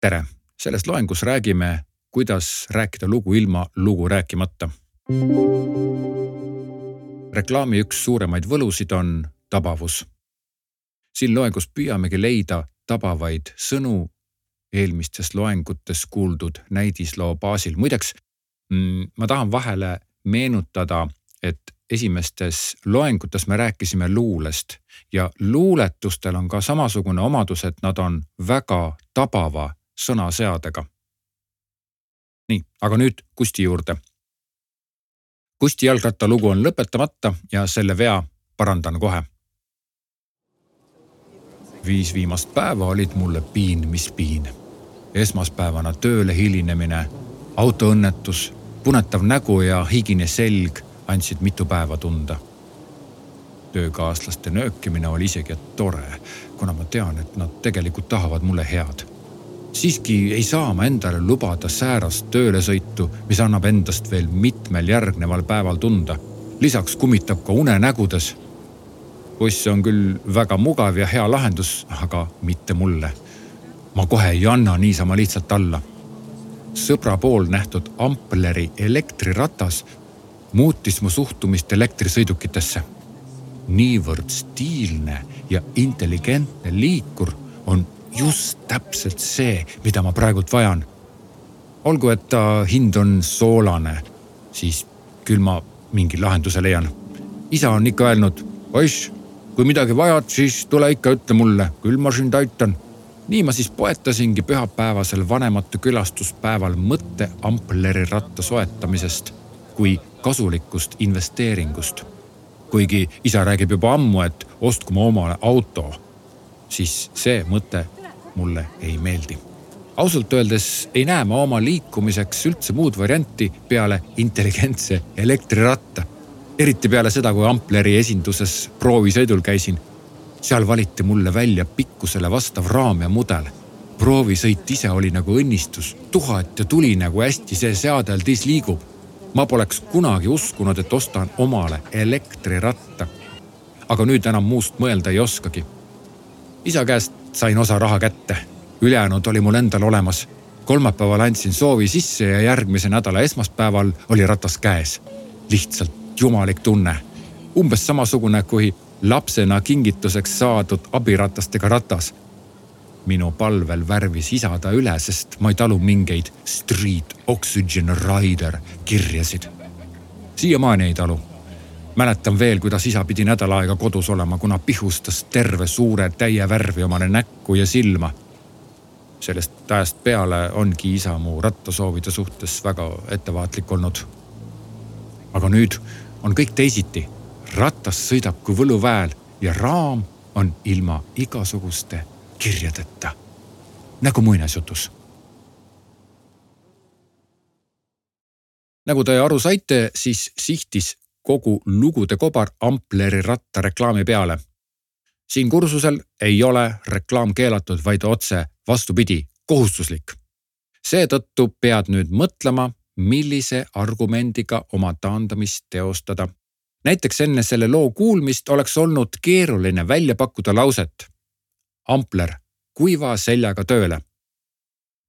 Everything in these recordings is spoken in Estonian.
tere, selles loengus räägime, kuidas rääkida lugu ilma lugu rääkimata. reklaami üks suuremaid võlusid on tabavus. siin loengus püüamegi leida tabavaid sõnu eelmistes loengutes kuuldud näidisloo baasil. muideks mm, ma tahan vahele meenutada, et esimestes loengutes me rääkisime luulest ja luuletustel on ka samasugune omadus, et nad on väga tabava sõnaseadega. nii, aga nüüd Kusti juurde. Kusti jalgrattalugu on lõpetamata ja selle vea parandan kohe. viis viimast päeva olid mulle piin, mis piin. esmaspäevana tööle hilinemine, autoõnnetus, punetav nägu ja higine selg andsid mitu päeva tunda. töökaaslaste nöökimine oli isegi tore, kuna ma tean, et nad tegelikult tahavad mulle head. Siiski ei saa ma endale lubada säärast töölesõitu, mis annab endast veel mitmel järgneval päeval tunda. lisaks kummitab ka unenägudes. buss on küll väga mugav ja hea lahendus, aga mitte mulle. ma kohe ei anna niisama lihtsalt alla sõbra pool nähtud Ampleri elektriratas muutis mu suhtumist elektrisõidukitesse. niivõrd stiilne ja intelligentne liikur on just täpselt see, mida ma praegult vajan. olgu, et ta hind on soolane, siis küll ma mingi lahenduse leian. isa on ikka öelnud, poiss, kui midagi vajad, siis tule ikka ütle mulle, küll ma sind aitan nii ma siis poetasingi pühapäevasel vanemate külastuspäeval mõtte Ampleri ratta soetamisest kui kasulikust investeeringust. kuigi isa räägib juba ammu, et ostku ma omale auto, siis see mõte mulle ei meeldi. ausalt öeldes ei näe ma oma liikumiseks üldse muud varianti peale intelligentse elektrirratta. eriti peale seda, kui Ampleri esinduses proovisõidul käisin. seal valiti mulle välja pikkusele vastav raam ja mudel proovisõit ise oli nagu õnnistus, tuhat ja tuli nagu hästi see seadeldis liigub ma poleks kunagi uskunud, et ostan omale elektriratta. aga nüüd enam muust mõelda ei oskagi. Isa käest sain osa raha kätte, ülejäänud oli mul endal olemas. kolmapäeval andsin soovi sisse ja järgmise nädala esmaspäeval oli ratas käes. lihtsalt jumalik tunne, umbes samasugune kui lapsena kingituseks saadud abiratastega ratas minu palvel värvis isa ta üle, sest ma ei talu mingeid Street Oxygen Rider kirjasid. siiamaani ei talu. Mäletan veel, kuidas isa pidi nädal aega kodus olema, kuna pihustas terve suure täie värvi omale näkku ja silma. sellest ajast peale ongi isa mu rattasoovide suhtes väga ettevaatlik olnud. aga nüüd on kõik teisiti. ratas sõidab kui võluväel ja raam on ilma igasuguste kirjadeta, nagu muinasjutus. nagu te aru saite, siis sihtis kogu lugude kobar Ampleri ratta reklaami peale. siin kursusel ei ole reklaam keelatud, vaid otse vastupidi, kohustuslik. seetõttu pead nüüd mõtlema, millise argumendiga oma taandamist teostada. näiteks enne selle loo kuulmist oleks olnud keeruline välja pakkuda lauset ampler kuiva seljaga tööle.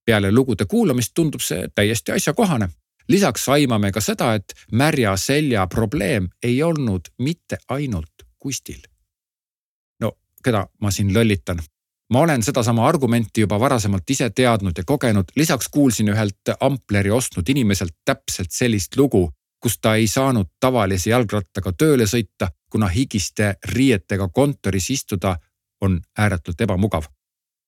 peale lugude kuulamist tundub see täiesti asjakohane. Lisaks aimame ka seda, et märja selja probleem ei olnud mitte ainult Kustil. no keda ma siin lollitan? ma olen sedasama argumenti juba varasemalt ise teadnud ja kogenud, lisaks kuulsin ühelt ampleri ostnud inimeselt täpselt sellist lugu, kus ta ei saanud tavalise jalgrattaga tööle sõita, kuna higiste riietega kontoris istuda on ääretult ebamugav.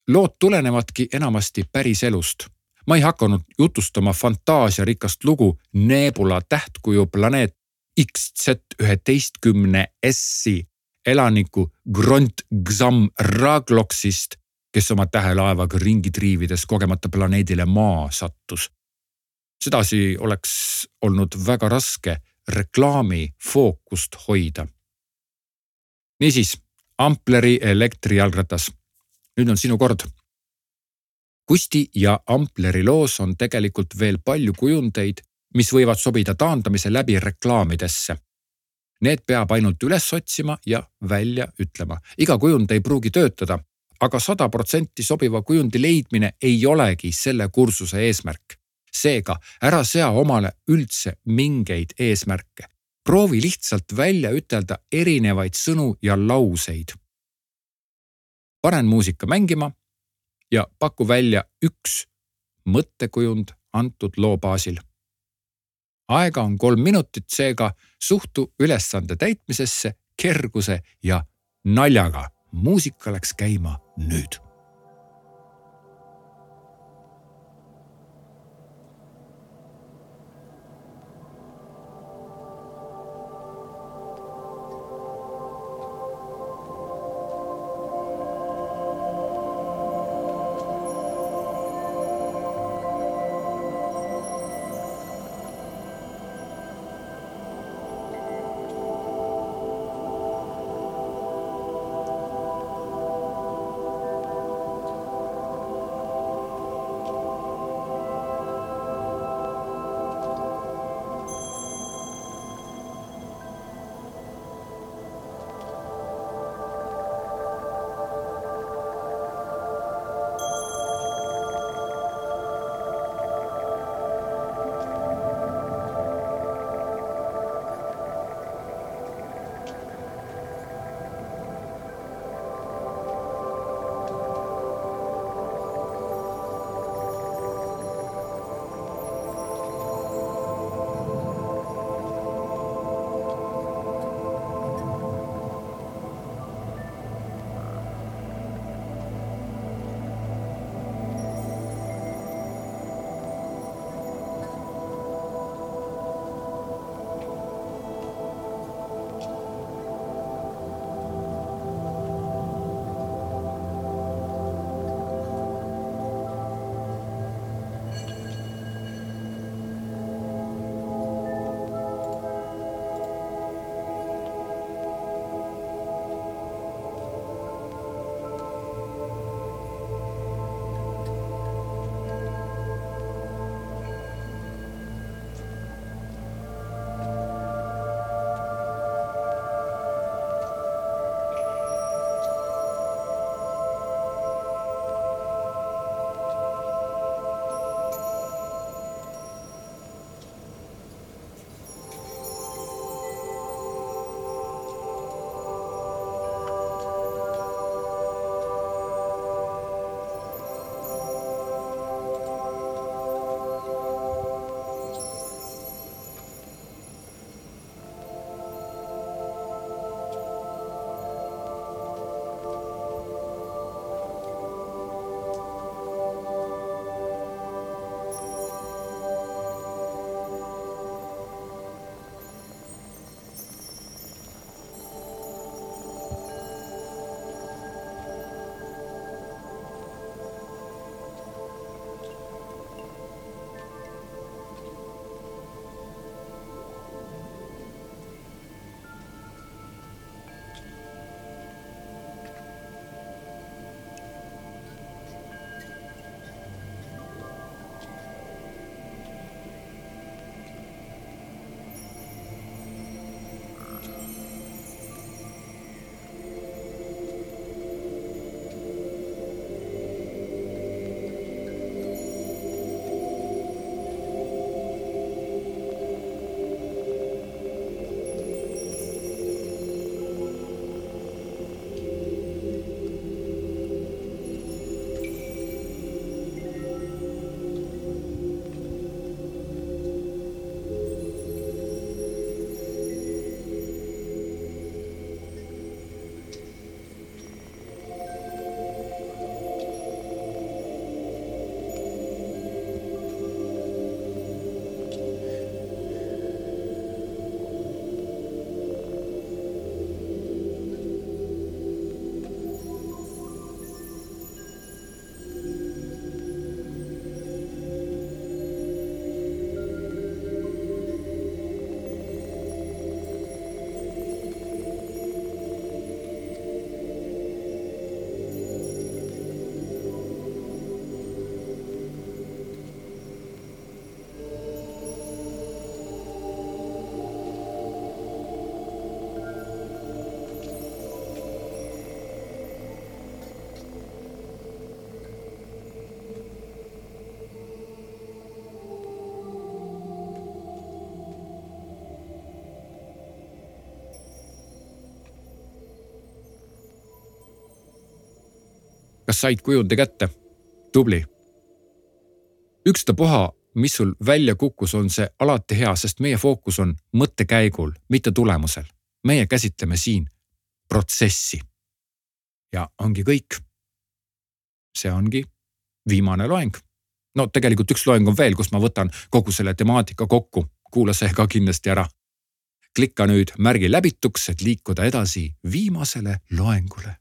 lood tulenevadki enamasti päriselust. Ma ei hakanud jutustama fantaasiarikast lugu Nebula tähtkuju planeet XZ üheteistkümne S-i elaniku Gront Xam Ragloksist, kes oma tähelaevaga ringi triivides kogemata planeedile Maa sattus. sedasi oleks olnud väga raske reklaami fookust hoida. niisiis Ampleri elektrijalgratas. nüüd on sinu kord. Kusti ja Ampleri loos on tegelikult veel palju kujundeid, mis võivad sobida taandamise läbi reklaamidesse. Need peab ainult üles otsima ja välja ütlema. iga kujund ei pruugi töötada, aga sada protsenti sobiva kujundi leidmine ei olegi selle kursuse eesmärk. seega ära sea omale üldse mingeid eesmärke. proovi lihtsalt välja ütelda erinevaid sõnu ja lauseid. panen muusika mängima ja paku välja üks mõttekujund antud loo baasil. aega on kolm minutit, seega suhtu ülesande täitmisesse kerguse ja naljaga. muusika läks käima nüüd kas said kujundi kätte? tubli. ükstapuha, mis sul välja kukkus, on see alati hea, sest meie fookus on mõttekäigul, mitte tulemusel. meie käsitleme siin protsessi. ja ongi kõik. see ongi viimane loeng. no tegelikult üks loeng on veel, kus ma võtan kogu selle temaatika kokku, kuula see ka kindlasti ära. klikka nüüd märgi läbituks, et liikuda edasi viimasele loengule